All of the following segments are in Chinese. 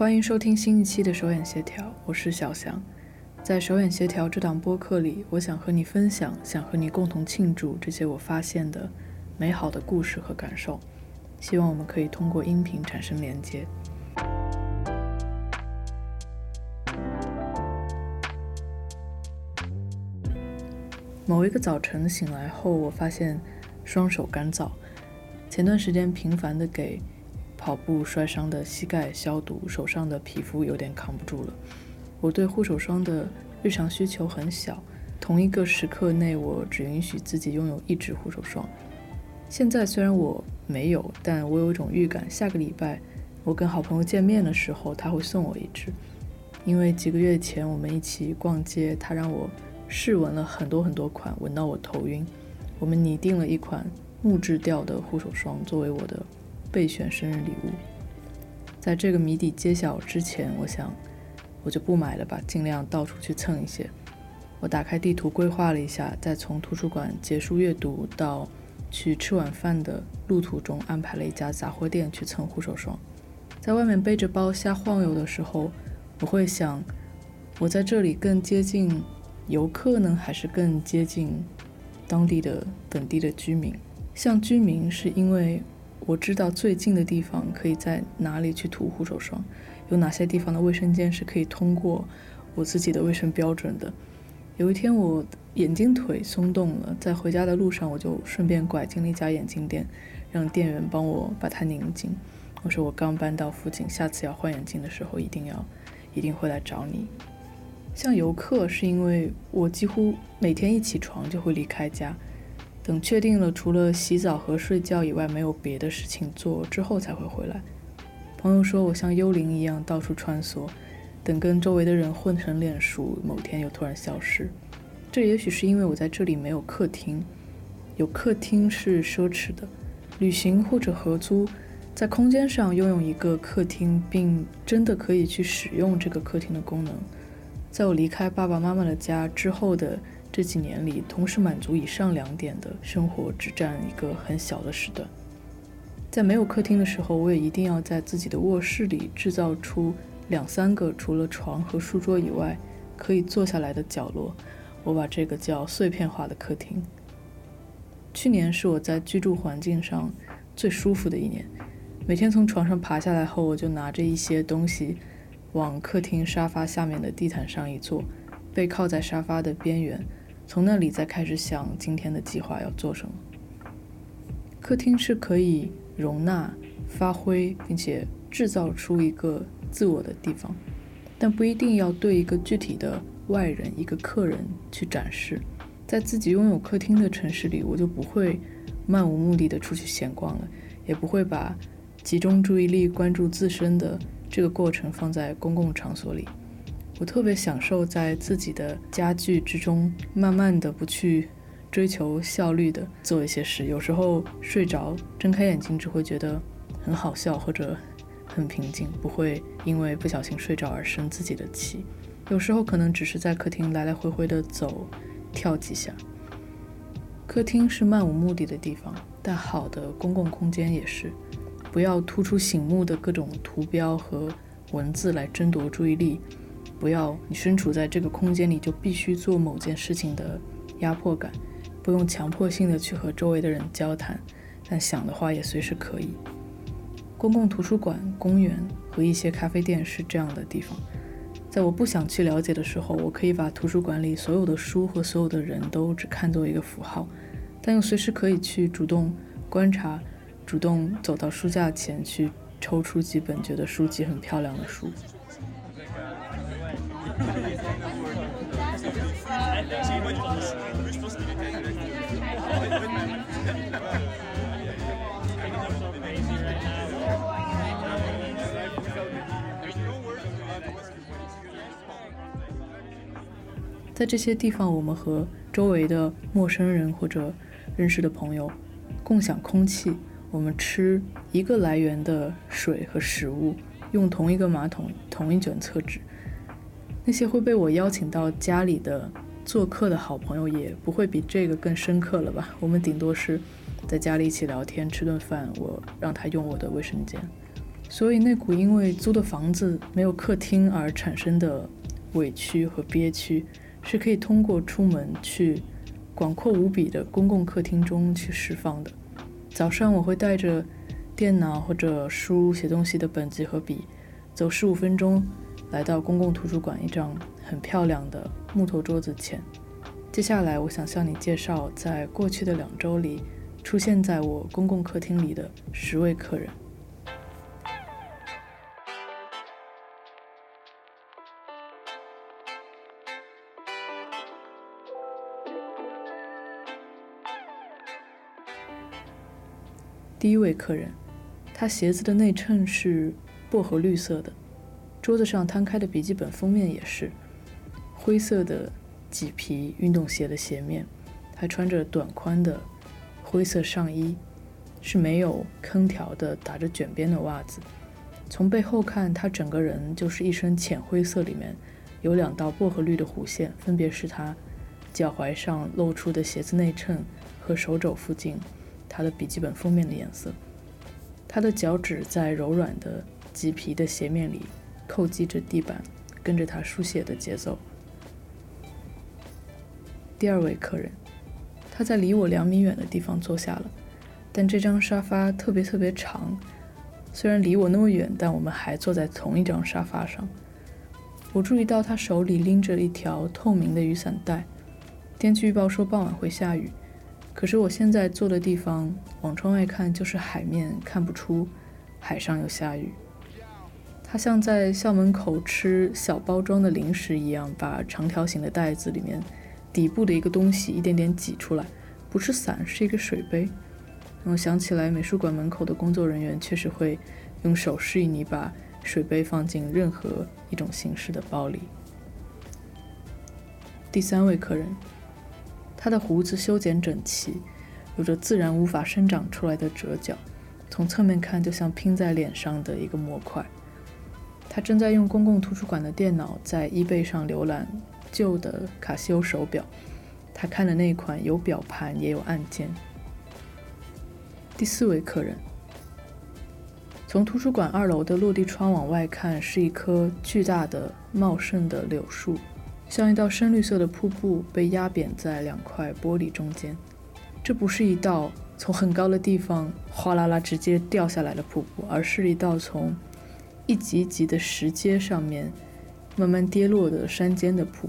欢迎收听新一期的手眼协调，我是小翔。在手眼协调这档播客里，我想和你分享，想和你共同庆祝这些我发现的美好的故事和感受。希望我们可以通过音频产生连接。某一个早晨醒来后，我发现双手干燥。前段时间频繁的给。跑步摔伤的膝盖消毒，手上的皮肤有点扛不住了。我对护手霜的日常需求很小，同一个时刻内我只允许自己拥有一支护手霜。现在虽然我没有，但我有一种预感，下个礼拜我跟好朋友见面的时候他会送我一支，因为几个月前我们一起逛街，他让我试闻了很多很多款，闻到我头晕。我们拟定了一款木质调的护手霜作为我的。备选生日礼物，在这个谜底揭晓之前，我想我就不买了吧，尽量到处去蹭一些。我打开地图规划了一下，在从图书馆结束阅读到去吃晚饭的路途中，安排了一家杂货店去蹭护手霜。在外面背着包瞎晃悠的时候，我会想，我在这里更接近游客呢，还是更接近当地的本地的居民？像居民是因为。我知道最近的地方可以在哪里去涂护手霜，有哪些地方的卫生间是可以通过我自己的卫生标准的。有一天我眼睛腿松动了，在回家的路上我就顺便拐进了一家眼镜店，让店员帮我把它拧紧。我说我刚搬到附近，下次要换眼镜的时候一定要一定会来找你。像游客是因为我几乎每天一起床就会离开家。等确定了除了洗澡和睡觉以外没有别的事情做之后才会回来。朋友说我像幽灵一样到处穿梭，等跟周围的人混成脸熟，某天又突然消失。这也许是因为我在这里没有客厅，有客厅是奢侈的。旅行或者合租，在空间上拥有一个客厅，并真的可以去使用这个客厅的功能，在我离开爸爸妈妈的家之后的。这几年里，同时满足以上两点的生活只占一个很小的时段。在没有客厅的时候，我也一定要在自己的卧室里制造出两三个除了床和书桌以外可以坐下来的角落。我把这个叫碎片化的客厅。去年是我在居住环境上最舒服的一年。每天从床上爬下来后，我就拿着一些东西往客厅沙发下面的地毯上一坐，背靠在沙发的边缘。从那里再开始想今天的计划要做什么。客厅是可以容纳、发挥并且制造出一个自我的地方，但不一定要对一个具体的外人、一个客人去展示。在自己拥有客厅的城市里，我就不会漫无目的的出去闲逛了，也不会把集中注意力关注自身的这个过程放在公共场所里。我特别享受在自己的家具之中，慢慢的不去追求效率的做一些事。有时候睡着，睁开眼睛只会觉得很好笑或者很平静，不会因为不小心睡着而生自己的气。有时候可能只是在客厅来来回回的走，跳几下。客厅是漫无目的的地方，但好的公共空间也是。不要突出醒目的各种图标和文字来争夺注意力。不要你身处在这个空间里就必须做某件事情的压迫感，不用强迫性的去和周围的人交谈，但想的话也随时可以。公共图书馆、公园和一些咖啡店是这样的地方，在我不想去了解的时候，我可以把图书馆里所有的书和所有的人都只看作一个符号，但又随时可以去主动观察，主动走到书架前去抽出几本觉得书籍很漂亮的书。在这些地方，我们和周围的陌生人或者认识的朋友共享空气，我们吃一个来源的水和食物，用同一个马桶、同一卷厕纸。那些会被我邀请到家里的做客的好朋友，也不会比这个更深刻了吧？我们顶多是在家里一起聊天、吃顿饭，我让他用我的卫生间。所以那股因为租的房子没有客厅而产生的委屈和憋屈，是可以通过出门去广阔无比的公共客厅中去释放的。早上我会带着电脑或者书写东西的本子和笔，走十五分钟，来到公共图书馆一张很漂亮的木头桌子前。接下来，我想向你介绍在过去的两周里出现在我公共客厅里的十位客人。第一位客人，他鞋子的内衬是薄荷绿色的，桌子上摊开的笔记本封面也是灰色的麂皮运动鞋的鞋面。还穿着短宽的灰色上衣，是没有坑条的打着卷边的袜子。从背后看，他整个人就是一身浅灰色，里面有两道薄荷绿的弧线，分别是他脚踝上露出的鞋子内衬和手肘附近。他的笔记本封面的颜色，他的脚趾在柔软的麂皮的鞋面里叩击着地板，跟着他书写的节奏。第二位客人，他在离我两米远的地方坐下了，但这张沙发特别特别长，虽然离我那么远，但我们还坐在同一张沙发上。我注意到他手里拎着一条透明的雨伞袋，天气预报说傍晚会下雨。可是我现在坐的地方，往窗外看就是海面，看不出海上有下雨。他像在校门口吃小包装的零食一样，把长条形的袋子里面底部的一个东西一点点挤出来，不是伞，是一个水杯。我想起来，美术馆门口的工作人员确实会用手示意你把水杯放进任何一种形式的包里。第三位客人。他的胡子修剪整齐，有着自然无法生长出来的折角，从侧面看就像拼在脸上的一个模块。他正在用公共图书馆的电脑在 eBay 上浏览旧的卡西欧手表。他看的那款有表盘也有按键。第四位客人，从图书馆二楼的落地窗往外看，是一棵巨大的茂盛的柳树。像一道深绿色的瀑布被压扁在两块玻璃中间，这不是一道从很高的地方哗啦啦直接掉下来的瀑布，而是一道从一级级的石阶上面慢慢跌落的山间的瀑。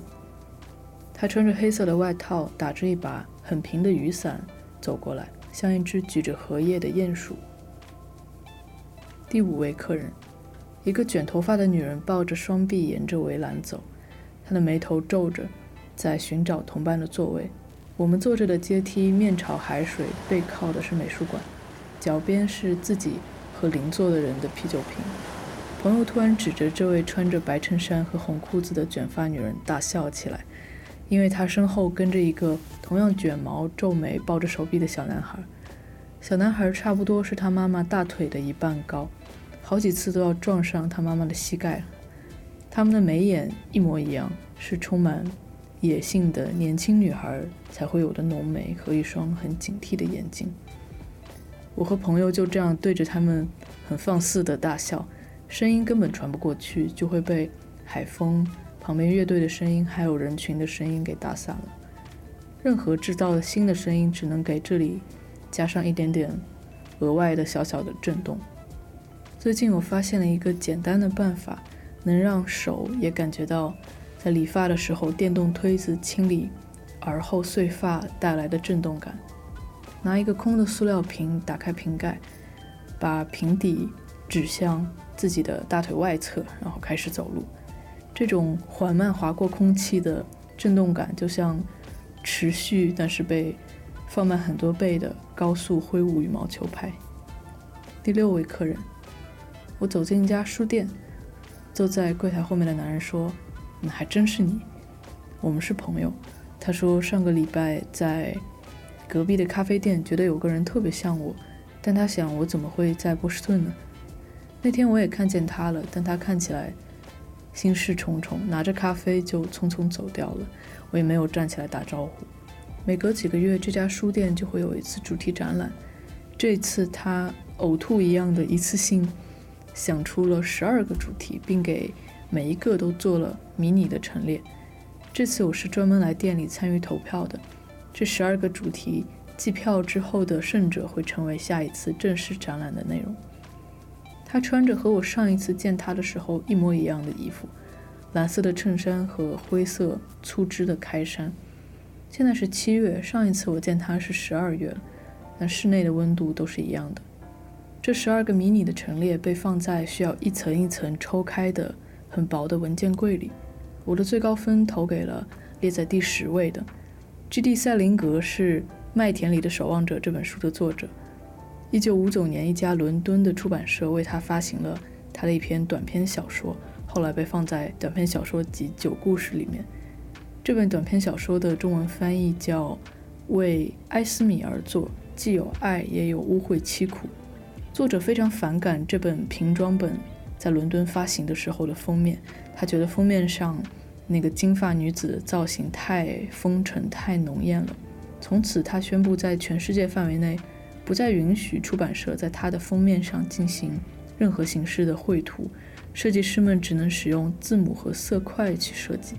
他穿着黑色的外套，打着一把很平的雨伞走过来，像一只举着荷叶的鼹鼠。第五位客人，一个卷头发的女人抱着双臂沿着围栏走。她的眉头皱着，在寻找同伴的座位。我们坐着的阶梯面朝海水，背靠的是美术馆，脚边是自己和邻座的人的啤酒瓶。朋友突然指着这位穿着白衬衫和红裤子的卷发女人大笑起来，因为她身后跟着一个同样卷毛、皱眉、抱着手臂的小男孩。小男孩差不多是他妈妈大腿的一半高，好几次都要撞上他妈妈的膝盖。他们的眉眼一模一样，是充满野性的年轻女孩才会有的浓眉和一双很警惕的眼睛。我和朋友就这样对着他们很放肆的大笑，声音根本传不过去，就会被海风、旁边乐队的声音还有人群的声音给打散了。任何制造的新的声音只能给这里加上一点点额外的小小的震动。最近我发现了一个简单的办法。能让手也感觉到，在理发的时候，电动推子清理耳后碎发带来的震动感。拿一个空的塑料瓶，打开瓶盖，把瓶底指向自己的大腿外侧，然后开始走路。这种缓慢划过空气的震动感，就像持续但是被放慢很多倍的高速挥舞羽毛球拍。第六位客人，我走进一家书店。坐在柜台后面的男人说：“那还真是你，我们是朋友。”他说：“上个礼拜在隔壁的咖啡店，觉得有个人特别像我，但他想我怎么会在波士顿呢？那天我也看见他了，但他看起来心事重重，拿着咖啡就匆匆走掉了。我也没有站起来打招呼。每隔几个月，这家书店就会有一次主题展览，这次他呕吐一样的一次性。”想出了十二个主题，并给每一个都做了迷你的陈列。这次我是专门来店里参与投票的。这十二个主题，计票之后的胜者会成为下一次正式展览的内容。他穿着和我上一次见他的时候一模一样的衣服，蓝色的衬衫和灰色粗织的开衫。现在是七月，上一次我见他是十二月了，但室内的温度都是一样的。这十二个迷你的陈列被放在需要一层一层抽开的很薄的文件柜里。我的最高分投给了列在第十位的 G.D. 塞林格，是《麦田里的守望者》这本书的作者。一九五九年，一家伦敦的出版社为他发行了他的一篇短篇小说，后来被放在短篇小说集《九故事》里面。这本短篇小说的中文翻译叫《为埃斯米而作》，既有爱，也有污秽凄苦。作者非常反感这本瓶装本在伦敦发行的时候的封面，他觉得封面上那个金发女子造型太风尘、太浓艳了。从此，他宣布在全世界范围内不再允许出版社在他的封面上进行任何形式的绘图，设计师们只能使用字母和色块去设计。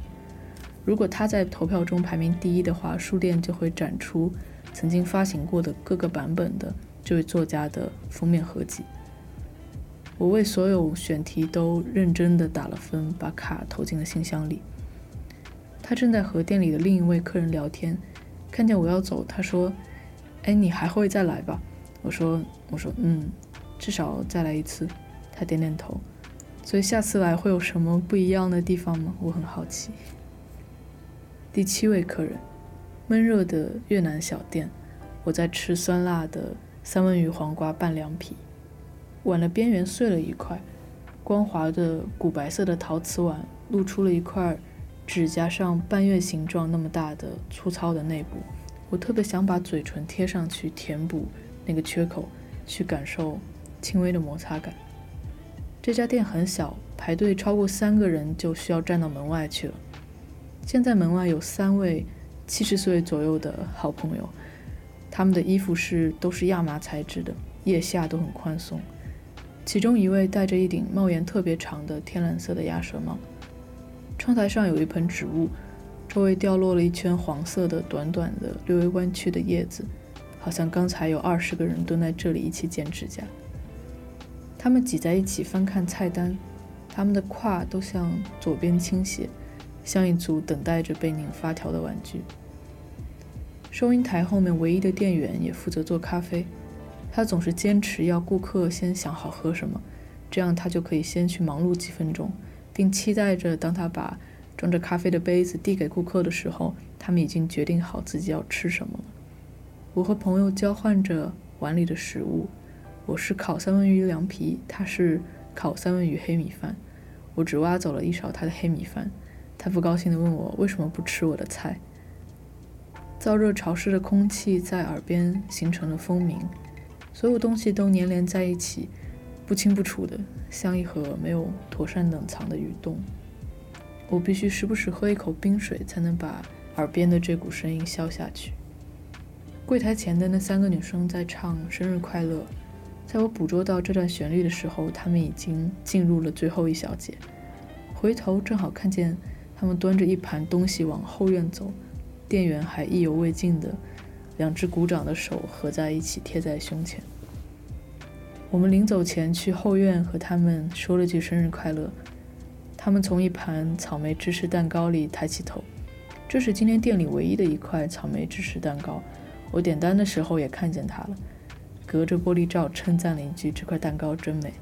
如果他在投票中排名第一的话，书店就会展出曾经发行过的各个版本的。这位作家的封面合集，我为所有选题都认真的打了分，把卡投进了信箱里。他正在和店里的另一位客人聊天，看见我要走，他说：“哎，你还会再来吧？”我说：“我说，嗯，至少再来一次。”他点点头。所以下次来会有什么不一样的地方吗？我很好奇。第七位客人，闷热的越南小店，我在吃酸辣的。三文鱼黄瓜拌凉皮，碗的边缘碎了一块，光滑的古白色的陶瓷碗露出了一块指甲上半月形状那么大的粗糙的内部。我特别想把嘴唇贴上去填补那个缺口，去感受轻微的摩擦感。这家店很小，排队超过三个人就需要站到门外去了。现在门外有三位七十岁左右的好朋友。他们的衣服是都是亚麻材质的，腋下都很宽松。其中一位戴着一顶帽檐特别长的天蓝色的鸭舌帽。窗台上有一盆植物，周围掉落了一圈黄色的、短短的、略微弯曲的叶子，好像刚才有二十个人蹲在这里一起剪指甲。他们挤在一起翻看菜单，他们的胯都向左边倾斜，像一组等待着被拧发条的玩具。收银台后面唯一的店员也负责做咖啡，他总是坚持要顾客先想好喝什么，这样他就可以先去忙碌几分钟，并期待着当他把装着咖啡的杯子递给顾客的时候，他们已经决定好自己要吃什么了。我和朋友交换着碗里的食物，我是烤三文鱼凉皮，他是烤三文鱼黑米饭。我只挖走了一勺他的黑米饭，他不高兴地问我为什么不吃我的菜。燥热潮湿的空气在耳边形成了风鸣，所有东西都粘连在一起，不清不楚的，像一盒没有妥善冷藏的鱼冻。我必须时不时喝一口冰水，才能把耳边的这股声音消下去。柜台前的那三个女生在唱生日快乐，在我捕捉到这段旋律的时候，她们已经进入了最后一小节。回头正好看见她们端着一盘东西往后院走。店员还意犹未尽的，两只鼓掌的手合在一起贴在胸前。我们临走前去后院和他们说了句生日快乐。他们从一盘草莓芝士蛋糕里抬起头，这是今天店里唯一的一块草莓芝士蛋糕。我点单的时候也看见它了，隔着玻璃罩称赞了一句：“这块蛋糕真美。”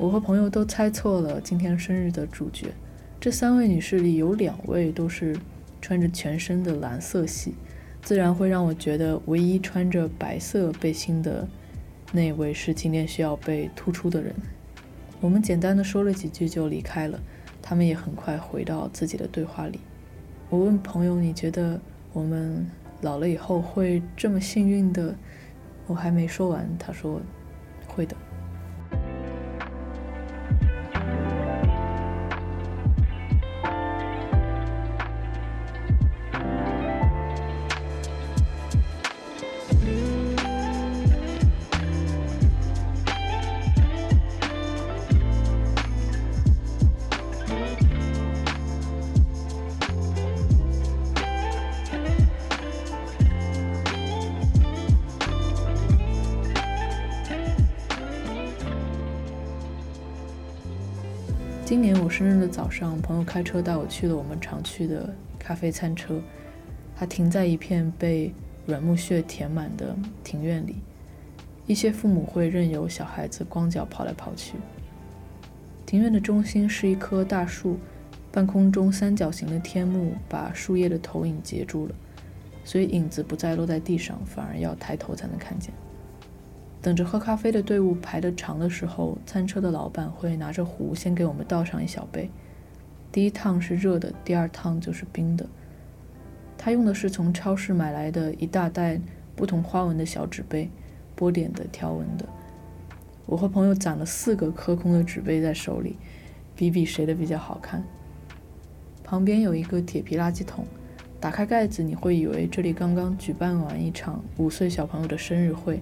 我和朋友都猜错了今天生日的主角。这三位女士里有两位都是。穿着全身的蓝色系，自然会让我觉得唯一穿着白色背心的那位是今天需要被突出的人。我们简单的说了几句就离开了，他们也很快回到自己的对话里。我问朋友：“你觉得我们老了以后会这么幸运的？”我还没说完，他说：“会的。”今年我生日的早上，朋友开车带我去了我们常去的咖啡餐车。它停在一片被软木屑填满的庭院里，一些父母会任由小孩子光脚跑来跑去。庭院的中心是一棵大树，半空中三角形的天幕把树叶的投影截住了，所以影子不再落在地上，反而要抬头才能看见。等着喝咖啡的队伍排得长的时候，餐车的老板会拿着壶先给我们倒上一小杯。第一趟是热的，第二趟就是冰的。他用的是从超市买来的一大袋不同花纹的小纸杯，波点的、条纹的。我和朋友攒了四个磕空的纸杯在手里，比比谁的比较好看。旁边有一个铁皮垃圾桶，打开盖子，你会以为这里刚刚举办完一场五岁小朋友的生日会。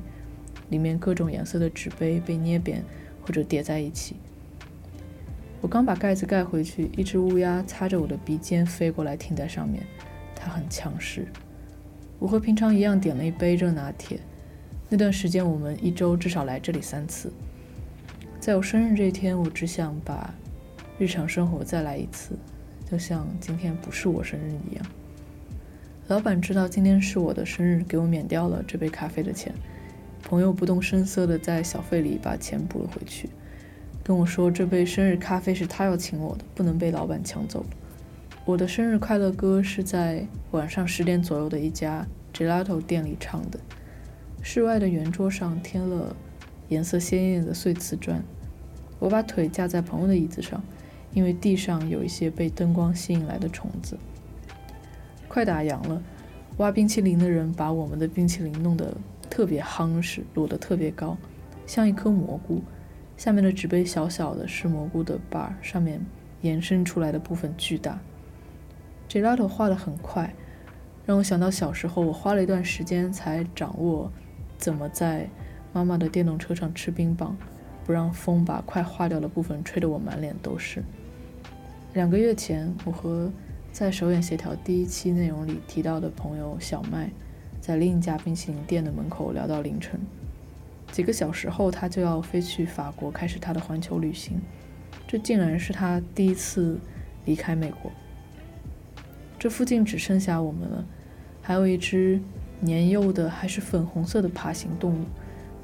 里面各种颜色的纸杯被捏扁或者叠在一起。我刚把盖子盖回去，一只乌鸦擦着我的鼻尖飞过来，停在上面。它很强势。我和平常一样点了一杯热拿铁。那段时间，我们一周至少来这里三次。在我生日这一天，我只想把日常生活再来一次，就像今天不是我生日一样。老板知道今天是我的生日，给我免掉了这杯咖啡的钱。朋友不动声色地在小费里把钱补了回去，跟我说这杯生日咖啡是他要请我的，不能被老板抢走。我的生日快乐歌是在晚上十点左右的一家 gelato 店里唱的。室外的圆桌上添了颜色鲜艳的碎瓷砖，我把腿架在朋友的椅子上，因为地上有一些被灯光吸引来的虫子。快打烊了，挖冰淇淋的人把我们的冰淇淋弄得。特别夯实，摞得特别高，像一颗蘑菇。下面的纸杯小小的，是蘑菇的把，上面延伸出来的部分巨大。gelato 画得很快，让我想到小时候，我花了一段时间才掌握怎么在妈妈的电动车上吃冰棒，不让风把快化掉的部分吹得我满脸都是。两个月前，我和在手眼协调第一期内容里提到的朋友小麦。在另一家冰淇淋店的门口聊到凌晨，几个小时后，他就要飞去法国开始他的环球旅行。这竟然是他第一次离开美国。这附近只剩下我们了，还有一只年幼的还是粉红色的爬行动物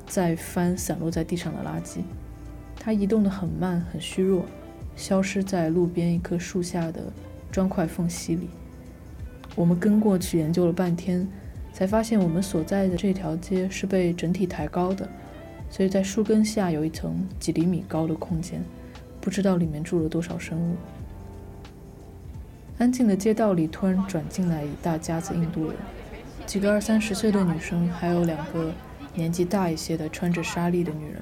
在翻散落在地上的垃圾。它移动得很慢，很虚弱，消失在路边一棵树下的砖块缝隙里。我们跟过去研究了半天。才发现我们所在的这条街是被整体抬高的，所以在树根下有一层几厘米高的空间，不知道里面住了多少生物。安静的街道里突然转进来一大家子印度人，几个二三十岁的女生，还有两个年纪大一些的穿着纱丽的女人。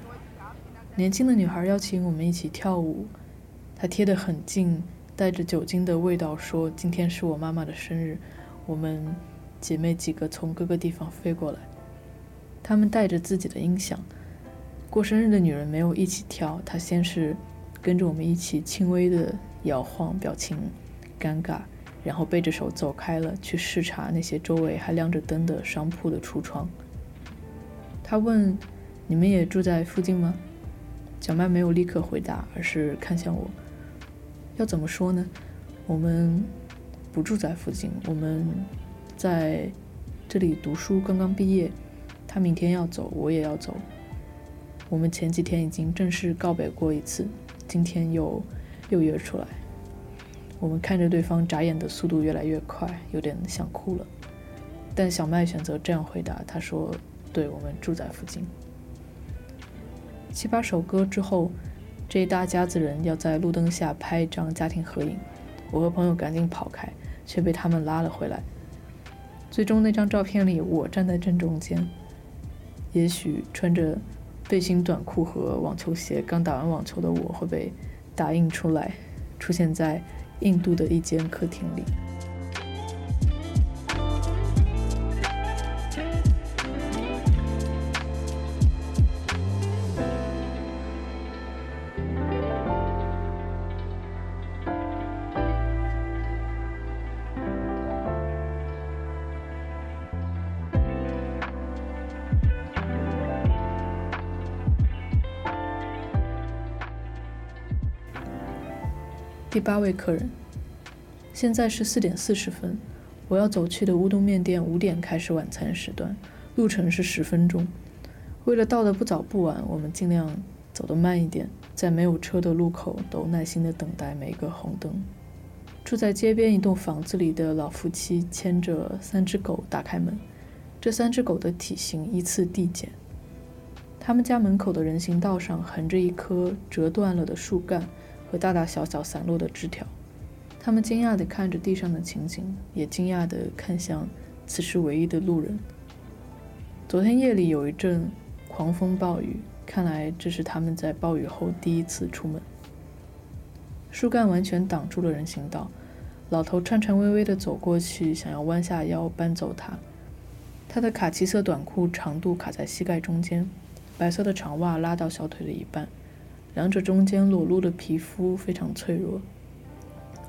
年轻的女孩邀请我们一起跳舞，她贴得很近，带着酒精的味道说：“今天是我妈妈的生日，我们。”姐妹几个从各个地方飞过来，她们带着自己的音响。过生日的女人没有一起跳，她先是跟着我们一起轻微的摇晃，表情尴尬，然后背着手走开了，去视察那些周围还亮着灯的商铺的橱窗。她问：“你们也住在附近吗？”小麦没有立刻回答，而是看向我。要怎么说呢？我们不住在附近，我们。在这里读书，刚刚毕业。他明天要走，我也要走。我们前几天已经正式告别过一次，今天又又约出来。我们看着对方眨眼的速度越来越快，有点想哭了。但小麦选择这样回答，他说：“对我们住在附近。”七八首歌之后，这一大家子人要在路灯下拍一张家庭合影。我和朋友赶紧跑开，却被他们拉了回来。最终那张照片里，我站在正中间。也许穿着背心短裤和网球鞋刚打完网球的我会被打印出来，出现在印度的一间客厅里。第八位客人，现在是四点四十分，我要走去的乌冬面店五点开始晚餐时段，路程是十分钟。为了到的不早不晚，我们尽量走得慢一点，在没有车的路口都耐心地等待每个红灯。住在街边一栋房子里的老夫妻牵着三只狗打开门，这三只狗的体型依次递减。他们家门口的人行道上横着一棵折断了的树干大大小小散落的枝条。他们惊讶地看着地上的情景，也惊讶地看向此时唯一的路人。昨天夜里有一阵狂风暴雨，看来这是他们在暴雨后第一次出门。树干完全挡住了人行道，老头颤颤巍巍地走过去，想要弯下腰搬走它。他的卡其色短裤长度卡在膝盖中间，白色的长袜拉到小腿的一半，两者中间裸露的皮肤非常脆弱。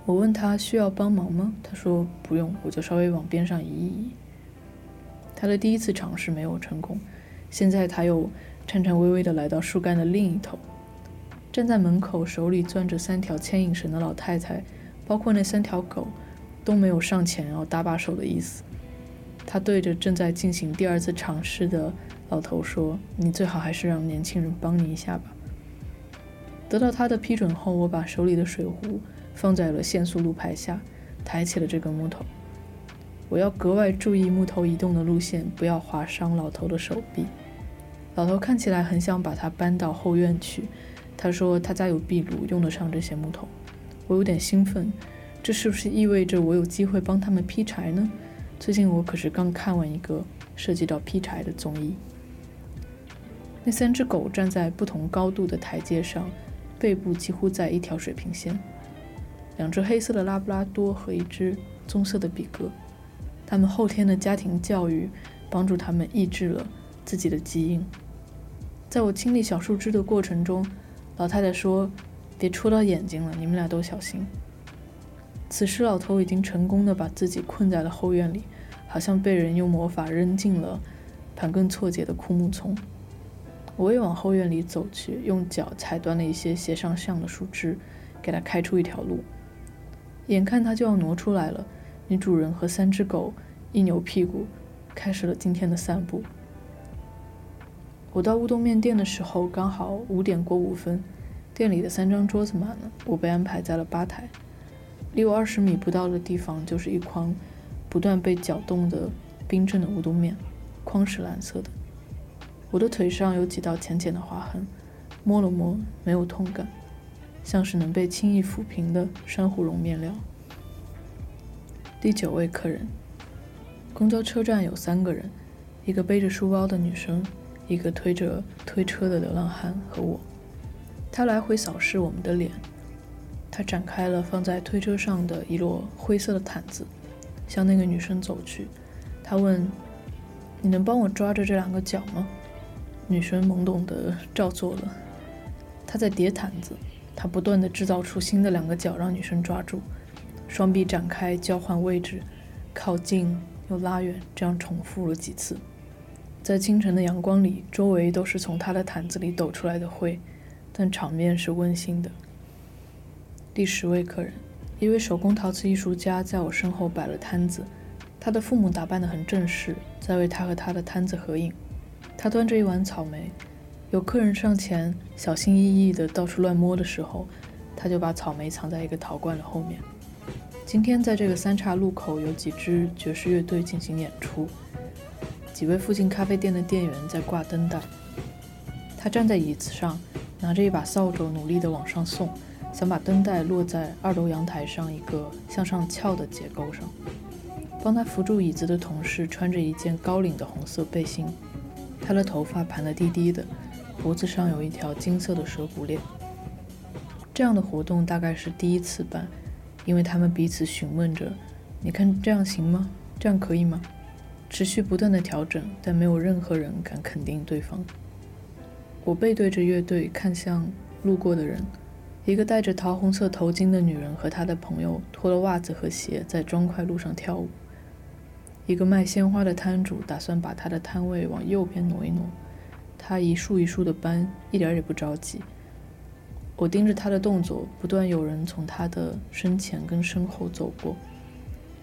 我问他需要帮忙吗？他说不用，我就稍微往边上移一移。他的第一次尝试没有成功，现在他又颤颤巍巍地来到树干的另一头。站在门口，手里攥着三条牵引绳的老太太，包括那三条狗，都没有上前要搭把手的意思。他对着正在进行第二次尝试的老头说：“你最好还是让年轻人帮你一下吧。”得到他的批准后，我把手里的水壶放在了限速路牌下，抬起了这根木头。我要格外注意木头移动的路线，不要划伤老头的手臂。老头看起来很想把它搬到后院去。他说他家有壁炉，用得上这些木头。我有点兴奋，这是不是意味着我有机会帮他们劈柴呢？最近我可是刚看完一个涉及到劈柴的综艺。那三只狗站在不同高度的台阶上，背部几乎在一条水平线。两只黑色的拉布拉多和一只棕色的比格，他们后天的家庭教育帮助他们抑制了自己的基因。在我清理小树枝的过程中。老太太说：“别戳到眼睛了，你们俩都小心。”此时，老头已经成功的把自己困在了后院里，好像被人用魔法扔进了盘根错节的枯木丛。我也往后院里走去，用脚踩断了一些斜上向的树枝，给它开出一条路。眼看他就要挪出来了，女主人和三只狗一扭屁股，开始了今天的散步。我到乌冬面店的时候，刚好五点过五分，店里的三张桌子满了，我被安排在了吧台。离我二十米不到的地方，就是一筐不断被搅动的冰镇的乌冬面，筐是蓝色的。我的腿上有几道浅浅的划痕，摸了摸，没有痛感，像是能被轻易抚平的珊瑚绒面料。第九位客人，公交车站有三个人，一个背着书包的女生。一个推着推车的流浪汉和我，他来回扫视我们的脸。他展开了放在推车上的一摞灰色的毯子，向那个女生走去。他问：“你能帮我抓着这两个脚吗？”女生懵懂地照做了。他在叠毯子，他不断地制造出新的两个脚让女生抓住，双臂展开交换位置，靠近又拉远，这样重复了几次。在清晨的阳光里，周围都是从他的毯子里抖出来的灰，但场面是温馨的。第十位客人，一位手工陶瓷艺术家在我身后摆了摊子，他的父母打扮得很正式，在为他和他的摊子合影。他端着一碗草莓，有客人上前小心翼翼地到处乱摸的时候，他就把草莓藏在一个陶罐的后面。今天在这个三岔路口有几支爵士乐队进行演出。几位附近咖啡店的店员在挂灯带。他站在椅子上，拿着一把扫帚，努力地往上送，想把灯带落在二楼阳台上一个向上翘的结构上。帮他扶住椅子的同事穿着一件高领的红色背心，他的头发盘得低低的，脖子上有一条金色的蛇骨链。这样的活动大概是第一次办，因为他们彼此询问着：“你看这样行吗？这样可以吗？”持续不断的调整，但没有任何人敢肯定对方。我背对着乐队，看向路过的人。一个戴着桃红色头巾的女人和她的朋友脱了袜子和鞋，在砖块路上跳舞。一个卖鲜花的摊主打算把他的摊位往右边挪一挪，他一束一束的搬，一点也不着急。我盯着他的动作，不断有人从他的身前跟身后走过，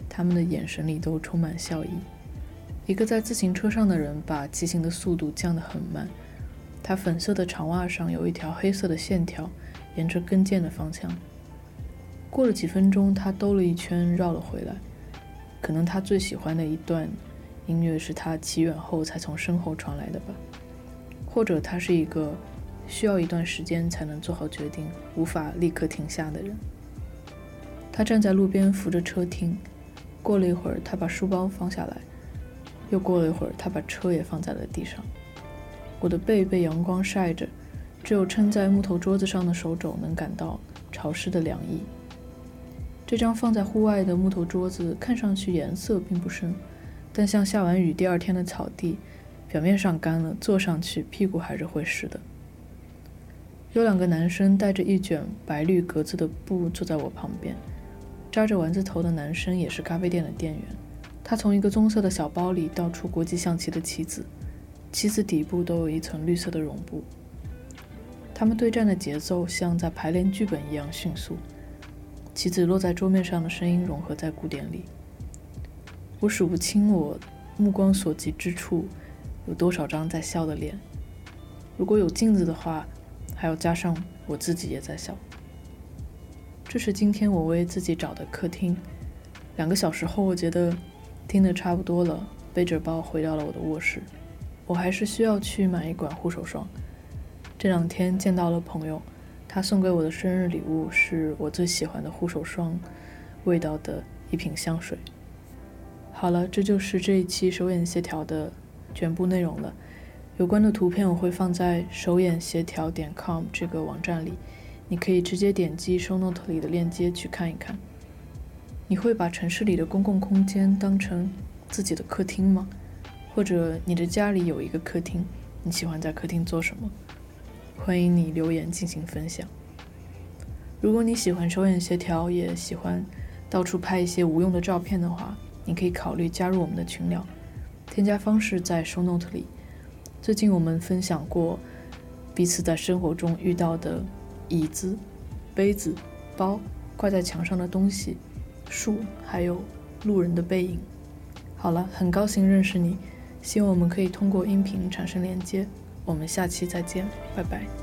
他们的眼神里都充满笑意。一个在自行车上的人把骑行的速度降得很慢，他粉色的长袜上有一条黑色的线条，沿着跟腱的方向。过了几分钟，他兜了一圈绕了回来。可能他最喜欢的一段音乐是他起远后才从身后传来的吧，或者他是一个。需要一段时间才能做好决定，无法立刻停下的人。他站在路边扶着车听，过了一会儿，他把书包放下来，又过了一会儿，他把车也放在了地上。我的背被阳光晒着，只有撑在木头桌子上的手肘能感到潮湿的凉意。这张放在户外的木头桌子看上去颜色并不深，但像下完雨第二天的草地，表面上干了，坐上去屁股还是会湿的。有两个男生带着一卷白绿格子的布坐在我旁边，扎着丸子头的男生也是咖啡店的店员，他从一个棕色的小包里倒出国际象棋的棋子，棋子底部都有一层绿色的绒布。他们对战的节奏像在排练剧本一样迅速，棋子落在桌面上的声音融合在鼓点里。我数不清我目光所及之处有多少张在笑的脸，如果有镜子的话。还要加上我自己也在笑。这是今天我为自己找的客厅。两个小时后，我觉得听得差不多了，背着包回到了我的卧室。我还是需要去买一管护手霜。这两天见到了朋友，他送给我的生日礼物是我最喜欢的护手霜味道的一瓶香水。好了，这就是这一期手眼协调的全部内容了。有关的图片我会放在手眼协调点 com 这个网站里，你可以直接点击 show note 里的链接去看一看。你会把城市里的公共空间当成自己的客厅吗？或者你的家里有一个客厅，你喜欢在客厅做什么？欢迎你留言进行分享。如果你喜欢手眼协调，也喜欢到处拍一些无用的照片的话，你可以考虑加入我们的群聊，添加方式在 show note 里。最近我们分享过彼此在生活中遇到的椅子、杯子、包、挂在墙上的东西、树，还有路人的背影。好了，很高兴认识你，希望我们可以通过音频产生连接。我们下期再见，拜拜。